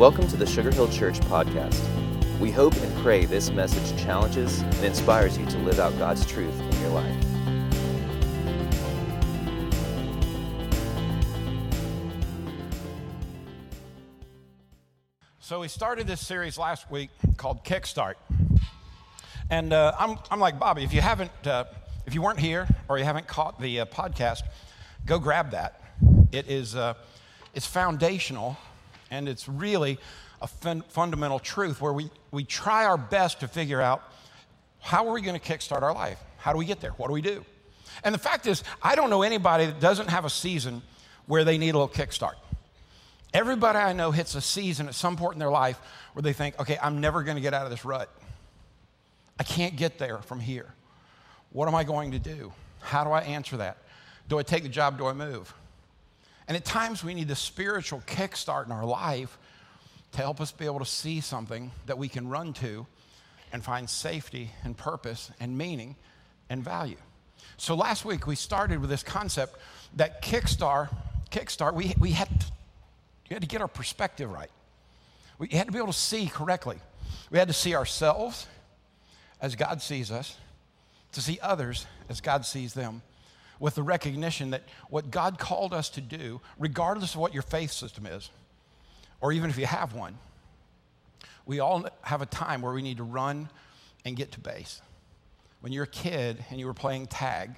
Welcome to the Sugar Hill Church podcast. We hope and pray this message challenges and inspires you to live out God's truth in your life. So we started this series last week called Kickstart, and uh, I'm, I'm like Bobby. If you haven't, uh, if you weren't here or you haven't caught the uh, podcast, go grab that. It is, uh, it's foundational, and it's really a fun, fundamental truth where we, we try our best to figure out how are we going to kickstart our life? How do we get there? What do we do? And the fact is, I don't know anybody that doesn't have a season where they need a little kickstart. Everybody I know hits a season at some point in their life where they think, okay, I'm never going to get out of this rut. I can't get there from here. What am I going to do? How do I answer that? Do I take the job? Do I move? And at times we need the spiritual kickstart in our life to help us be able to see something that we can run to and find safety and purpose and meaning and value. So last week we started with this concept that kickstart, kickstart, we, we had we had to get our perspective right. We had to be able to see correctly. We had to see ourselves as God sees us, to see others as God sees them, with the recognition that what God called us to do, regardless of what your faith system is, or even if you have one, we all have a time where we need to run and get to base. When you're a kid and you were playing tag,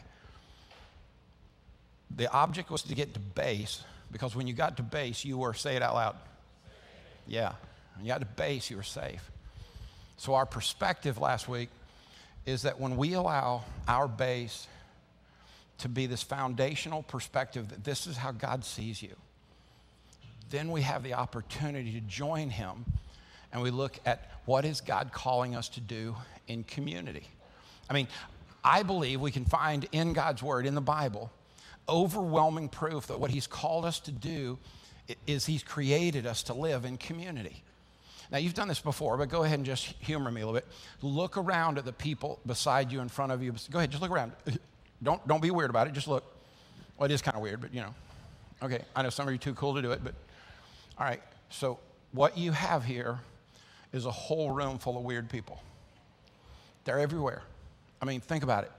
the object was to get to base because when you got to base, you were, say it out loud. Yeah, when you got to base, you were safe. So, our perspective last week is that when we allow our base to be this foundational perspective that this is how God sees you, then we have the opportunity to join Him and we look at what is God calling us to do in community. I mean, I believe we can find in God's Word, in the Bible, overwhelming proof that what He's called us to do is He's created us to live in community. Now, you've done this before, but go ahead and just humor me a little bit. Look around at the people beside you, in front of you. Go ahead, just look around. Don't, don't be weird about it, just look. Well, it is kind of weird, but you know. Okay, I know some of you are too cool to do it, but all right. So, what you have here is a whole room full of weird people. They're everywhere. I mean, think about it.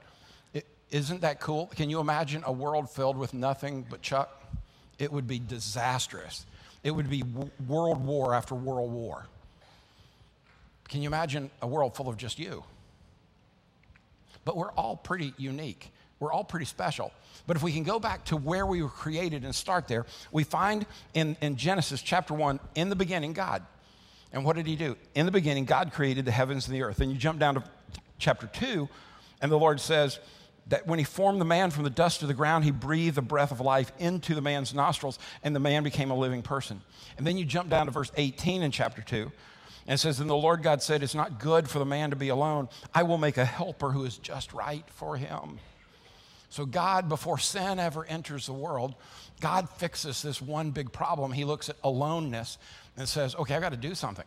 it isn't that cool? Can you imagine a world filled with nothing but Chuck? It would be disastrous. It would be w- world war after world war. Can you imagine a world full of just you? But we're all pretty unique. We're all pretty special. But if we can go back to where we were created and start there, we find in, in Genesis chapter 1, in the beginning, God. And what did he do? In the beginning, God created the heavens and the earth. And you jump down to chapter 2, and the Lord says that when he formed the man from the dust of the ground, he breathed the breath of life into the man's nostrils, and the man became a living person. And then you jump down to verse 18 in chapter 2, and it says, And the Lord God said, It's not good for the man to be alone. I will make a helper who is just right for him. So, God, before sin ever enters the world, God fixes this one big problem. He looks at aloneness and says, Okay, I got to do something.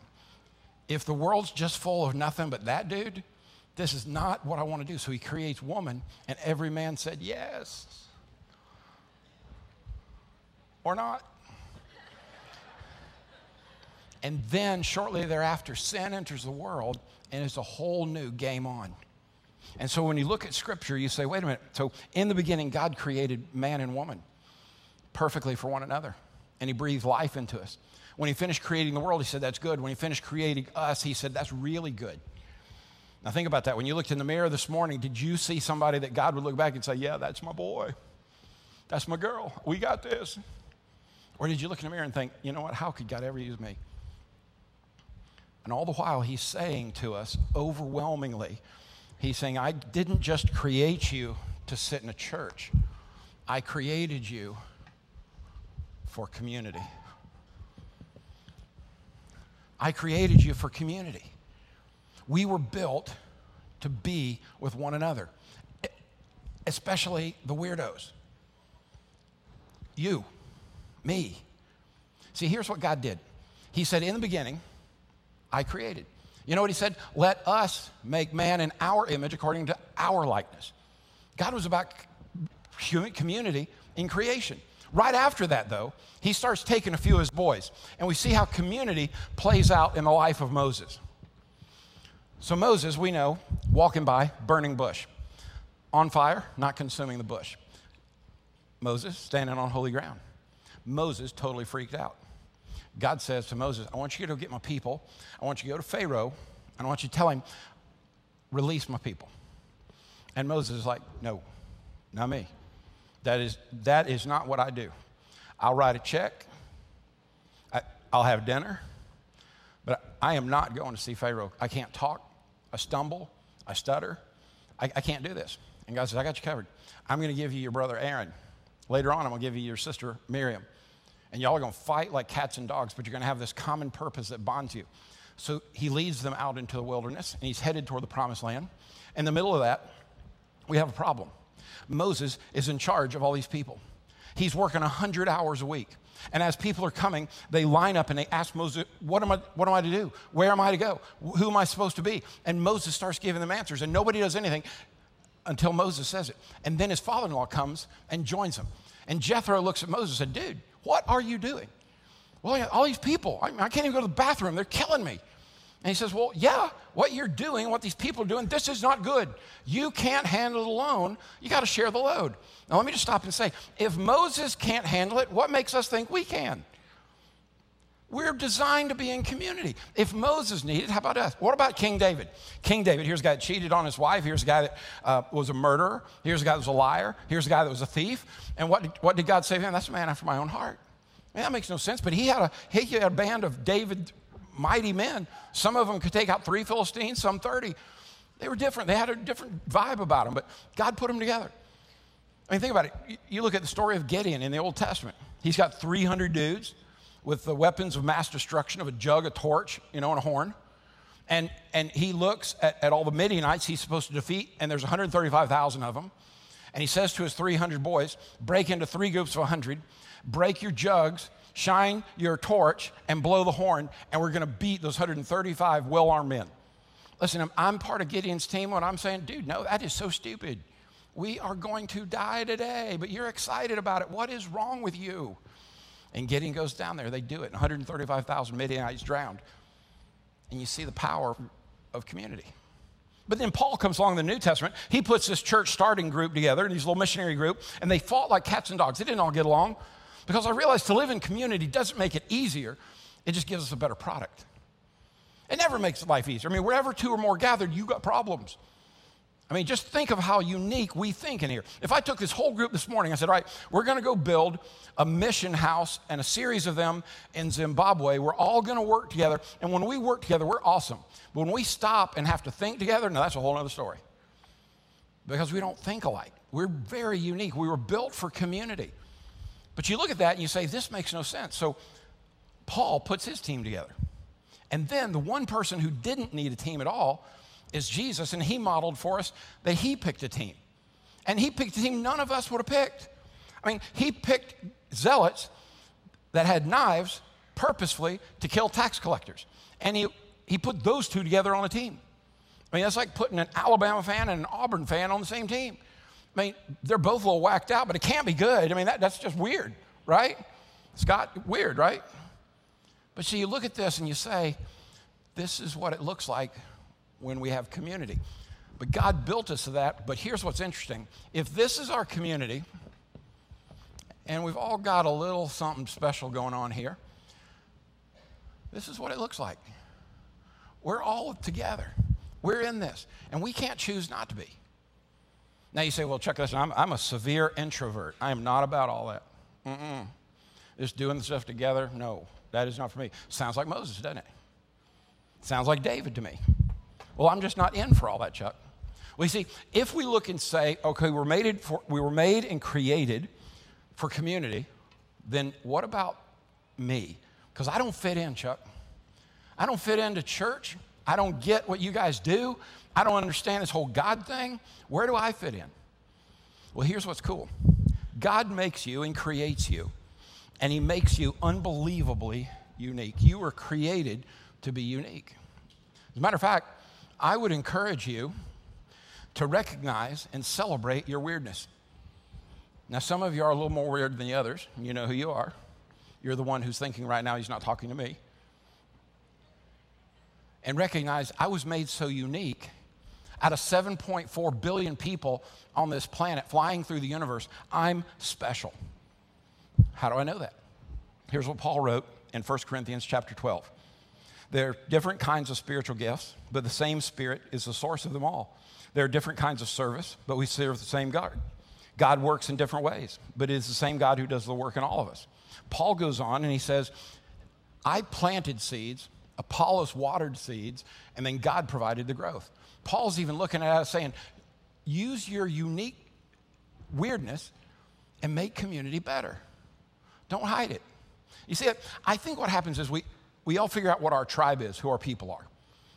If the world's just full of nothing but that dude, this is not what I want to do. So he creates woman, and every man said yes. Or not. And then shortly thereafter, sin enters the world, and it's a whole new game on. And so when you look at scripture, you say, wait a minute. So in the beginning, God created man and woman perfectly for one another, and he breathed life into us. When he finished creating the world, he said, that's good. When he finished creating us, he said, that's really good. Now think about that. When you looked in the mirror this morning, did you see somebody that God would look back and say, yeah, that's my boy? That's my girl. We got this. Or did you look in the mirror and think, you know what? How could God ever use me? And all the while, he's saying to us overwhelmingly, he's saying, I didn't just create you to sit in a church, I created you for community. I created you for community. We were built to be with one another, especially the weirdos. You, me. See, here's what God did He said, In the beginning, I created. You know what he said? Let us make man in our image according to our likeness. God was about community in creation. Right after that, though, he starts taking a few of his boys, and we see how community plays out in the life of Moses. So, Moses, we know, walking by, burning bush. On fire, not consuming the bush. Moses, standing on holy ground. Moses, totally freaked out. God says to Moses, I want you to go get my people. I want you to go to Pharaoh, and I want you to tell him, release my people. And Moses is like, no, not me. That is, that is not what I do. I'll write a check, I, I'll have dinner, but I am not going to see Pharaoh. I can't talk, I stumble, I stutter. I, I can't do this. And God says, I got you covered. I'm going to give you your brother Aaron. Later on, I'm going to give you your sister Miriam. And y'all are going to fight like cats and dogs, but you're going to have this common purpose that bonds you. So he leads them out into the wilderness, and he's headed toward the promised land. In the middle of that, we have a problem. Moses is in charge of all these people. He's working 100 hours a week. And as people are coming, they line up and they ask Moses, what am, I, what am I to do? Where am I to go? Who am I supposed to be? And Moses starts giving them answers, and nobody does anything until Moses says it. And then his father in law comes and joins him. And Jethro looks at Moses and said, Dude, what are you doing? Well, all these people, I, I can't even go to the bathroom. They're killing me. And he says, Well, yeah, what you're doing, what these people are doing, this is not good. You can't handle it alone. You got to share the load. Now, let me just stop and say if Moses can't handle it, what makes us think we can? We're designed to be in community. If Moses needed, how about us? What about King David? King David, here's a guy that cheated on his wife. Here's a guy that uh, was a murderer. Here's a guy that was a liar. Here's a guy that was a thief. And what did, what did God say to him? That's a man after my own heart. Man, that makes no sense. But he had a, he had a band of David mighty men. Some of them could take out three Philistines, some 30. They were different. They had a different vibe about them, but God put them together. I mean, think about it. You look at the story of Gideon in the Old Testament. He's got 300 dudes with the weapons of mass destruction of a jug, a torch, you know, and a horn. And, and he looks at, at all the Midianites he's supposed to defeat, and there's 135,000 of them. And he says to his 300 boys, break into three groups of 100, break your jugs, shine your torch and blow the horn, and we're to beat those 135 well armed men. Listen, I'm, I'm part of Gideon's team and I'm saying, dude, no, that is so stupid. We are going to die today, but you're excited about it. What is wrong with you? And Gideon goes down there. They do it. 135,000 Midianites drowned. And you see the power of community. But then Paul comes along in the New Testament. He puts this church starting group together, and these little missionary group, and they fought like cats and dogs. They didn't all get along because I realized to live in community doesn't make it easier, it just gives us a better product. It never makes life easier. I mean, wherever two or more gathered, you got problems. I mean, just think of how unique we think in here. If I took this whole group this morning, I said, all right, we're going to go build a mission house and a series of them in Zimbabwe. We're all going to work together. And when we work together, we're awesome. But when we stop and have to think together, now that's a whole other story. Because we don't think alike. We're very unique. We were built for community. But you look at that and you say, this makes no sense. So Paul puts his team together. And then the one person who didn't need a team at all is Jesus, and he modeled for us that he picked a team. And he picked a team none of us would have picked. I mean, he picked zealots that had knives purposefully to kill tax collectors. And he, he put those two together on a team. I mean, that's like putting an Alabama fan and an Auburn fan on the same team. I mean, they're both a little whacked out, but it can't be good. I mean, that, that's just weird, right? Scott, weird, right? But see, you look at this and you say, this is what it looks like when we have community. But God built us to that. But here's what's interesting if this is our community, and we've all got a little something special going on here, this is what it looks like. We're all together, we're in this, and we can't choose not to be. Now you say, well, check this I'm, I'm a severe introvert. I am not about all that. Mm-mm. Just doing the stuff together, no, that is not for me. Sounds like Moses, doesn't it? Sounds like David to me. Well, I'm just not in for all that, Chuck. Well, you see, if we look and say, okay, we're made for, we were made and created for community, then what about me? Because I don't fit in, Chuck. I don't fit into church. I don't get what you guys do. I don't understand this whole God thing. Where do I fit in? Well, here's what's cool God makes you and creates you, and He makes you unbelievably unique. You were created to be unique. As a matter of fact, I would encourage you to recognize and celebrate your weirdness. Now, some of you are a little more weird than the others. You know who you are. You're the one who's thinking right now, he's not talking to me. And recognize I was made so unique. Out of 7.4 billion people on this planet flying through the universe, I'm special. How do I know that? Here's what Paul wrote in 1 Corinthians chapter 12. There are different kinds of spiritual gifts, but the same Spirit is the source of them all. There are different kinds of service, but we serve the same God. God works in different ways, but it is the same God who does the work in all of us. Paul goes on and he says, I planted seeds, Apollos watered seeds, and then God provided the growth. Paul's even looking at us saying, use your unique weirdness and make community better. Don't hide it. You see, I think what happens is we, we all figure out what our tribe is, who our people are,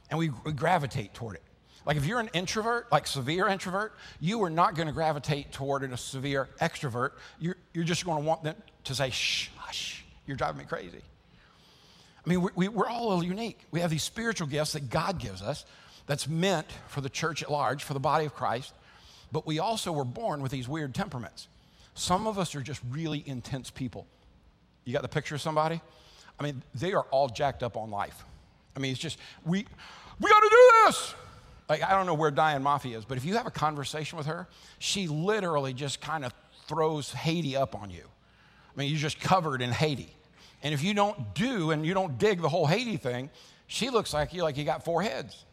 and we, we gravitate toward it. Like if you're an introvert, like severe introvert, you are not going to gravitate toward a severe extrovert. You're, you're just going to want them to say, shh, hush, you're driving me crazy. I mean, we, we, are all a little unique. We have these spiritual gifts that God gives us that's meant for the church at large, for the body of Christ, but we also were born with these weird temperaments. Some of us are just really intense people. You got the picture of somebody? I mean, they are all jacked up on life. I mean, it's just, we, we got to do this. Like, I don't know where Diane Mafia is, but if you have a conversation with her, she literally just kind of throws Haiti up on you. I mean, you're just covered in Haiti. And if you don't do and you don't dig the whole Haiti thing, she looks like you like you got four heads,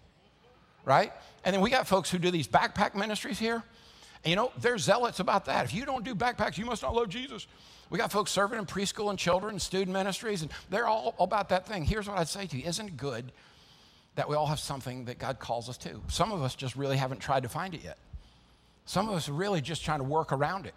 right? And then we got folks who do these backpack ministries here. And you know, they're zealots about that. If you don't do backpacks, you must not love Jesus. We got folks serving in preschool and children and student ministries, and they're all about that thing. Here's what I'd say to you Isn't it good that we all have something that God calls us to. Some of us just really haven't tried to find it yet. Some of us are really just trying to work around it.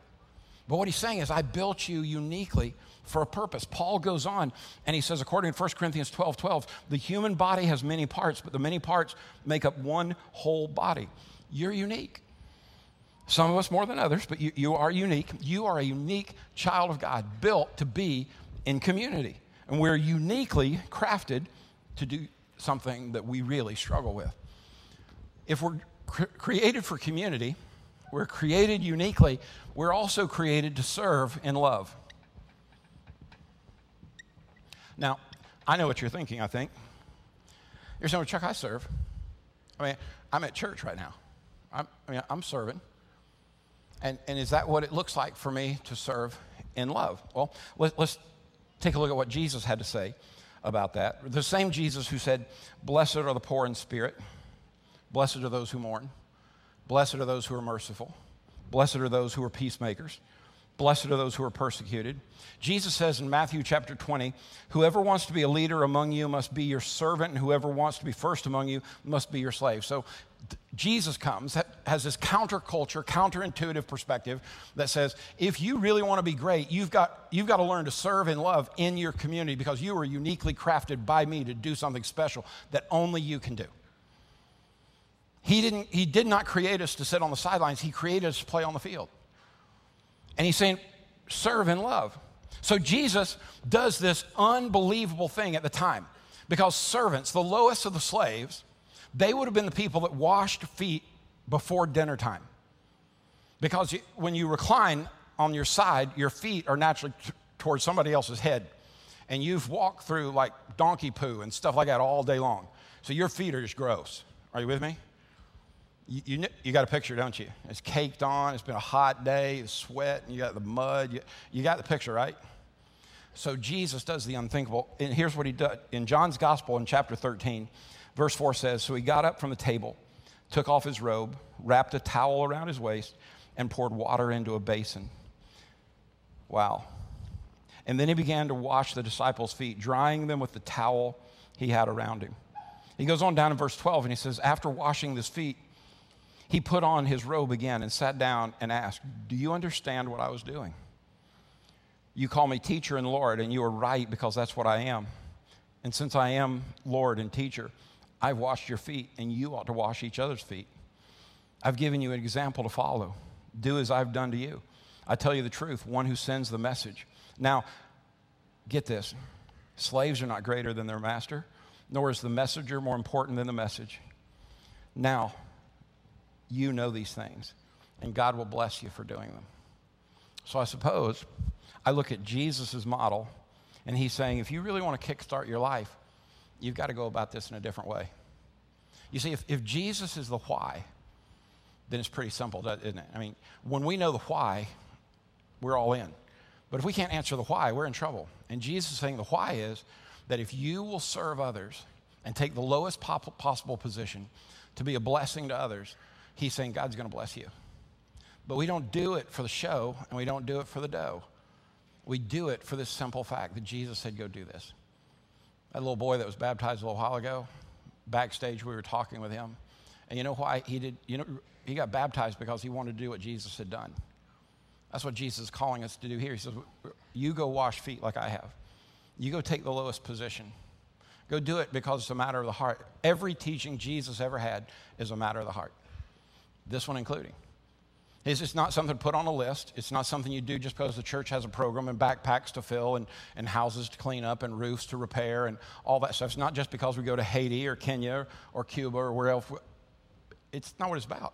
But what he's saying is, I built you uniquely for a purpose. Paul goes on and he says, according to 1 Corinthians 12 12, the human body has many parts, but the many parts make up one whole body. You're unique. Some of us more than others, but you, you are unique. You are a unique child of God, built to be in community. And we're uniquely crafted to do something that we really struggle with. If we're cr- created for community, we're created uniquely, we're also created to serve in love. Now, I know what you're thinking, I think. You're saying, well, Chuck, I serve. I mean, I'm at church right now. I'm, I mean, I'm serving. And, and is that what it looks like for me to serve in love? Well, let, let's take a look at what Jesus had to say about that. The same Jesus who said, Blessed are the poor in spirit, blessed are those who mourn, blessed are those who are merciful, blessed are those who are peacemakers. Blessed are those who are persecuted. Jesus says in Matthew chapter 20, Whoever wants to be a leader among you must be your servant, and whoever wants to be first among you must be your slave. So Jesus comes, has this counterculture, counterintuitive perspective that says if you really want to be great, you've got, you've got to learn to serve and love in your community because you are uniquely crafted by me to do something special that only you can do. He, didn't, he did not create us to sit on the sidelines, He created us to play on the field. And He's saying, serve and love. So Jesus does this unbelievable thing at the time because servants, the lowest of the slaves, they would have been the people that washed feet before dinner time. Because when you recline on your side, your feet are naturally t- towards somebody else's head. And you've walked through like donkey poo and stuff like that all day long. So your feet are just gross. Are you with me? You, you, you, got a picture, don't you? It's caked on, it's been a hot day, it's sweat, and you got the mud. You, you got the picture, right? So Jesus does the unthinkable. And here's what he does. In John's gospel in chapter 13, Verse 4 says So he got up from the table, took off his robe, wrapped a towel around his waist, and poured water into a basin. Wow. And then he began to wash the disciples' feet, drying them with the towel he had around him. He goes on down in verse 12 and he says, After washing his feet, he put on his robe again and sat down and asked, Do you understand what I was doing? You call me teacher and Lord, and you are right because that's what I am. And since I am Lord and teacher, I've washed your feet, and you ought to wash each other's feet. I've given you an example to follow. Do as I've done to you. I tell you the truth, one who sends the message. Now, get this slaves are not greater than their master, nor is the messenger more important than the message. Now, you know these things, and God will bless you for doing them. So I suppose I look at Jesus' model, and he's saying if you really want to kickstart your life, you've got to go about this in a different way. You see, if, if Jesus is the why, then it's pretty simple, isn't it? I mean, when we know the why, we're all in. But if we can't answer the why, we're in trouble. And Jesus is saying the why is that if you will serve others and take the lowest possible position to be a blessing to others, he's saying God's going to bless you. But we don't do it for the show and we don't do it for the dough. We do it for this simple fact that Jesus said, Go do this. That little boy that was baptized a little while ago, backstage, we were talking with him. And you know why he did? You know, he got baptized because he wanted to do what Jesus had done. That's what Jesus is calling us to do here. He says, You go wash feet like I have. You go take the lowest position. Go do it because it's a matter of the heart. Every teaching Jesus ever had is a matter of the heart, this one including. It's not something to put on a list. It's not something you do just because the church has a program and backpacks to fill and, and houses to clean up and roofs to repair and all that stuff. It's not just because we go to Haiti or Kenya or Cuba or where else. It's not what it's about.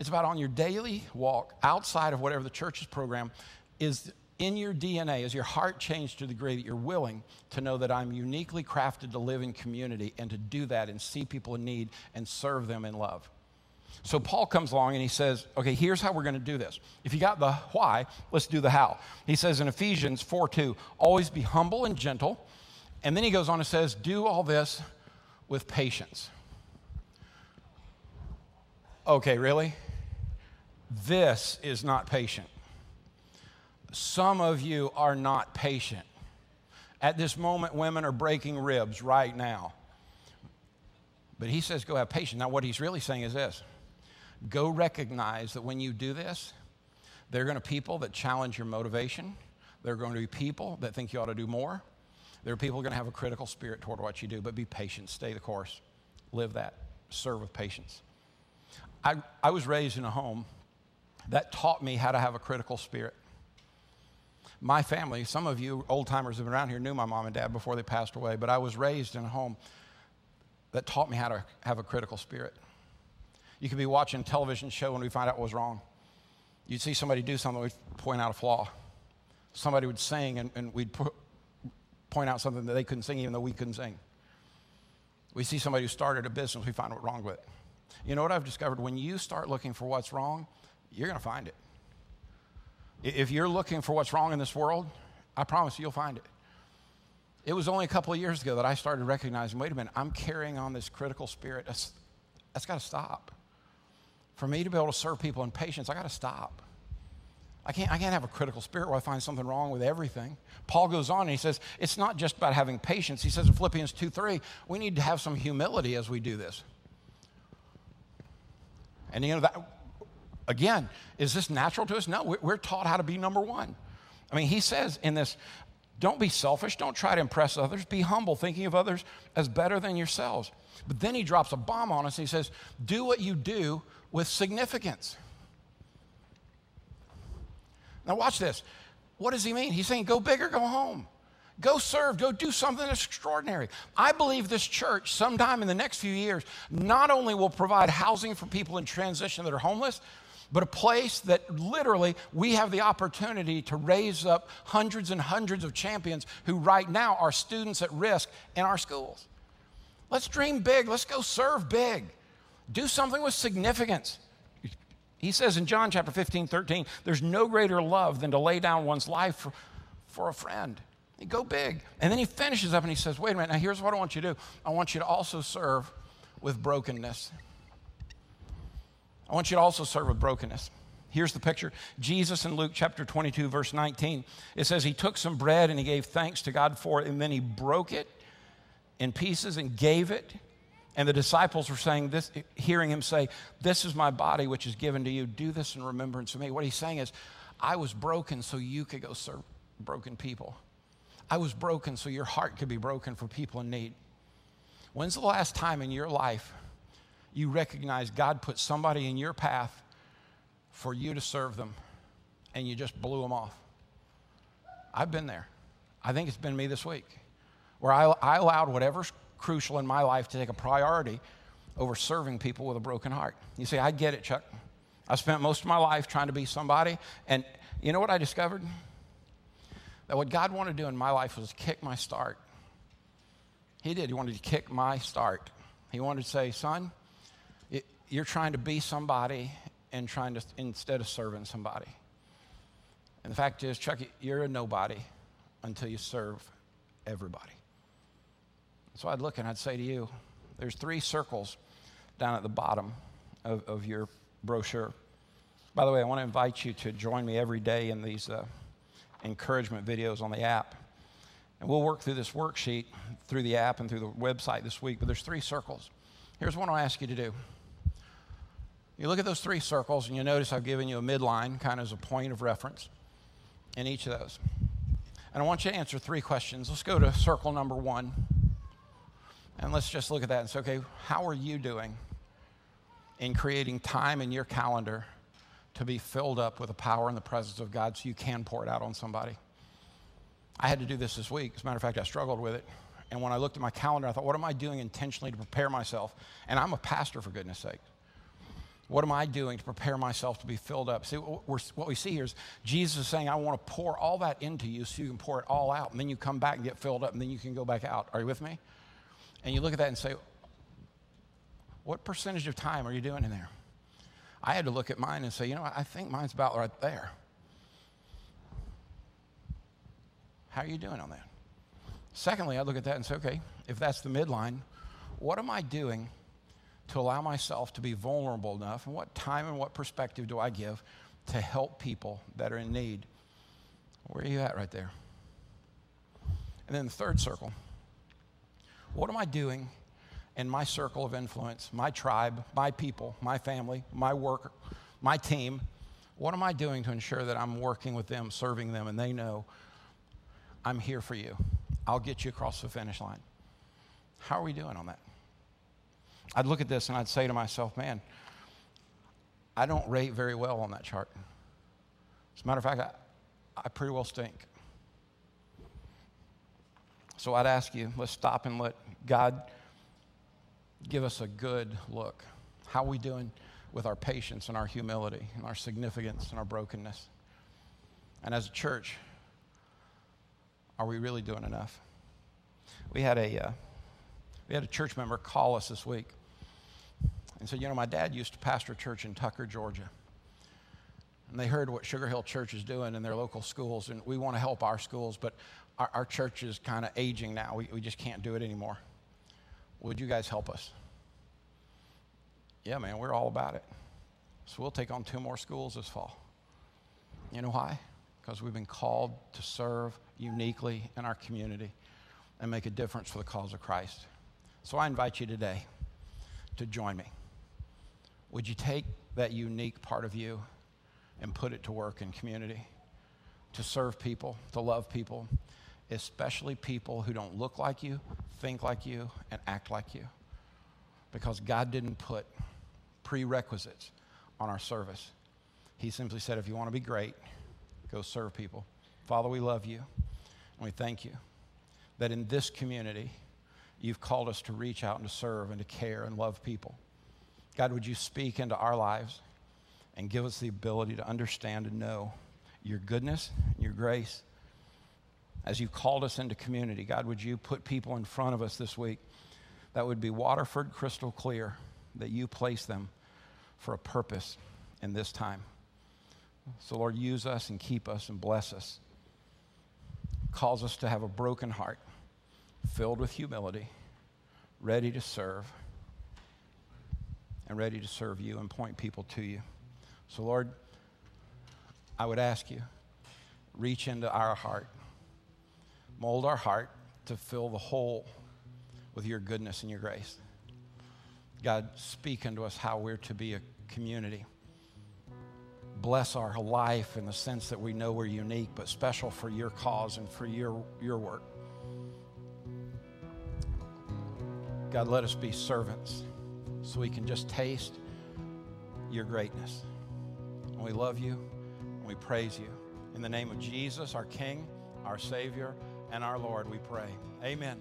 It's about on your daily walk outside of whatever the church's program is in your DNA, is your heart changed to the degree that you're willing to know that I'm uniquely crafted to live in community and to do that and see people in need and serve them in love. So Paul comes along and he says, okay, here's how we're going to do this. If you got the why, let's do the how. He says in Ephesians 4 2, always be humble and gentle. And then he goes on and says, do all this with patience. Okay, really? This is not patient. Some of you are not patient. At this moment, women are breaking ribs right now. But he says, go have patience. Now, what he's really saying is this go recognize that when you do this, there are going to be people that challenge your motivation. There are going to be people that think you ought to do more. There are people going to have a critical spirit toward what you do, but be patient, stay the course, live that, serve with patience. I, I was raised in a home that taught me how to have a critical spirit. My family, some of you old timers have been around here, knew my mom and dad before they passed away, but I was raised in a home that taught me how to have a critical spirit. You could be watching a television show and we find out what was wrong. You'd see somebody do something, we'd point out a flaw. Somebody would sing and, and we'd put, point out something that they couldn't sing even though we couldn't sing. We see somebody who started a business, we find what's wrong with it. You know what I've discovered? When you start looking for what's wrong, you're going to find it. If you're looking for what's wrong in this world, I promise you, you'll find it. It was only a couple of years ago that I started recognizing wait a minute, I'm carrying on this critical spirit. That's, that's got to stop. For me to be able to serve people in patience, I got to stop. I can't, I can't have a critical spirit where I find something wrong with everything. Paul goes on and he says, it's not just about having patience. He says in Philippians 2 3, we need to have some humility as we do this. And you know, that, Again, is this natural to us? No, we're taught how to be number one. I mean, he says in this, don't be selfish, don't try to impress others, be humble, thinking of others as better than yourselves. But then he drops a bomb on us. and He says, do what you do with significance. Now, watch this. What does he mean? He's saying, go big or go home. Go serve, go do something extraordinary. I believe this church, sometime in the next few years, not only will provide housing for people in transition that are homeless, but a place that literally we have the opportunity to raise up hundreds and hundreds of champions who right now are students at risk in our schools. Let's dream big. Let's go serve big. Do something with significance. He says in John chapter 15, 13, there's no greater love than to lay down one's life for, for a friend. You go big. And then he finishes up and he says, wait a minute, now here's what I want you to do. I want you to also serve with brokenness. I want you to also serve with brokenness. Here's the picture Jesus in Luke chapter 22, verse 19. It says, He took some bread and he gave thanks to God for it, and then he broke it in pieces and gave it. And the disciples were saying this, hearing him say, This is my body which is given to you. Do this in remembrance of me. What he's saying is, I was broken so you could go serve broken people. I was broken so your heart could be broken for people in need. When's the last time in your life you recognize God put somebody in your path for you to serve them and you just blew them off. I've been there. I think it's been me this week where I, I allowed whatever's crucial in my life to take a priority over serving people with a broken heart. You see, I get it, Chuck. I spent most of my life trying to be somebody, and You know what I discovered? That what God wanted to do in my life was kick my start. He did. He wanted to kick my start. He wanted to say, son, you're trying to be somebody and trying to, instead of serving somebody. And the fact is, Chuck, you're a nobody until you serve everybody. So I'd look and I'd say to you, there's three circles down at the bottom of, of your brochure. By the way, I want to invite you to join me every day in these uh, encouragement videos on the app. And we'll work through this worksheet through the app and through the website this week, but there's three circles. Here's what I'll ask you to do. You look at those three circles, and you notice I've given you a midline, kind of as a point of reference in each of those. And I want you to answer three questions. Let's go to circle number one. And let's just look at that and say, okay, how are you doing in creating time in your calendar to be filled up with the power and the presence of God so you can pour it out on somebody? I had to do this this week. As a matter of fact, I struggled with it. And when I looked at my calendar, I thought, what am I doing intentionally to prepare myself? And I'm a pastor, for goodness sake. What am I doing to prepare myself to be filled up? See, what we see here is Jesus is saying, I want to pour all that into you so you can pour it all out. And then you come back and get filled up, and then you can go back out. Are you with me? And you look at that and say, what percentage of time are you doing in there? I had to look at mine and say, you know, I think mine's about right there. How are you doing on that? Secondly, I look at that and say, okay, if that's the midline, what am I doing to allow myself to be vulnerable enough? And what time and what perspective do I give to help people that are in need? Where are you at right there? And then the third circle what am I doing in my circle of influence, my tribe, my people, my family, my work, my team? What am I doing to ensure that I'm working with them, serving them, and they know I'm here for you? I'll get you across the finish line. How are we doing on that? I'd look at this and I'd say to myself, man, I don't rate very well on that chart. As a matter of fact, I, I pretty well stink. So I'd ask you, let's stop and let God give us a good look. How are we doing with our patience and our humility and our significance and our brokenness? And as a church, are we really doing enough? We had a, uh, we had a church member call us this week and said, You know, my dad used to pastor a church in Tucker, Georgia. And they heard what Sugar Hill Church is doing in their local schools, and we want to help our schools, but our, our church is kind of aging now. We, we just can't do it anymore. Would you guys help us? Yeah, man, we're all about it. So we'll take on two more schools this fall. You know why? Because we've been called to serve uniquely in our community and make a difference for the cause of Christ. So I invite you today to join me. Would you take that unique part of you and put it to work in community? To serve people, to love people, especially people who don't look like you, think like you, and act like you. Because God didn't put prerequisites on our service. He simply said, if you want to be great, go serve people. Father, we love you. And we thank you that in this community, you've called us to reach out and to serve and to care and love people. God, would you speak into our lives and give us the ability to understand and know your goodness, your grace. As you've called us into community, God, would you put people in front of us this week that would be Waterford crystal clear that you place them for a purpose in this time. So, Lord, use us and keep us and bless us calls us to have a broken heart, filled with humility, ready to serve, and ready to serve you and point people to you. So, Lord, I would ask you, reach into our heart, mold our heart to fill the hole with your goodness and your grace. God, speak unto us how we're to be a community bless our life in the sense that we know we're unique, but special for your cause and for your, your work. God, let us be servants so we can just taste your greatness. And we love you and we praise you. In the name of Jesus, our King, our Savior, and our Lord, we pray. Amen,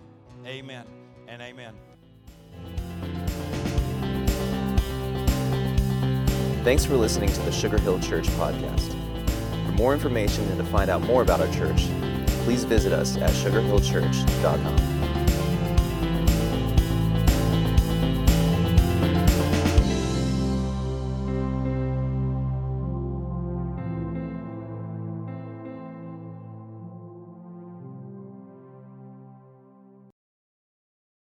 amen, and amen. Thanks for listening to the Sugar Hill Church podcast. For more information and to find out more about our church, please visit us at sugarhillchurch.com.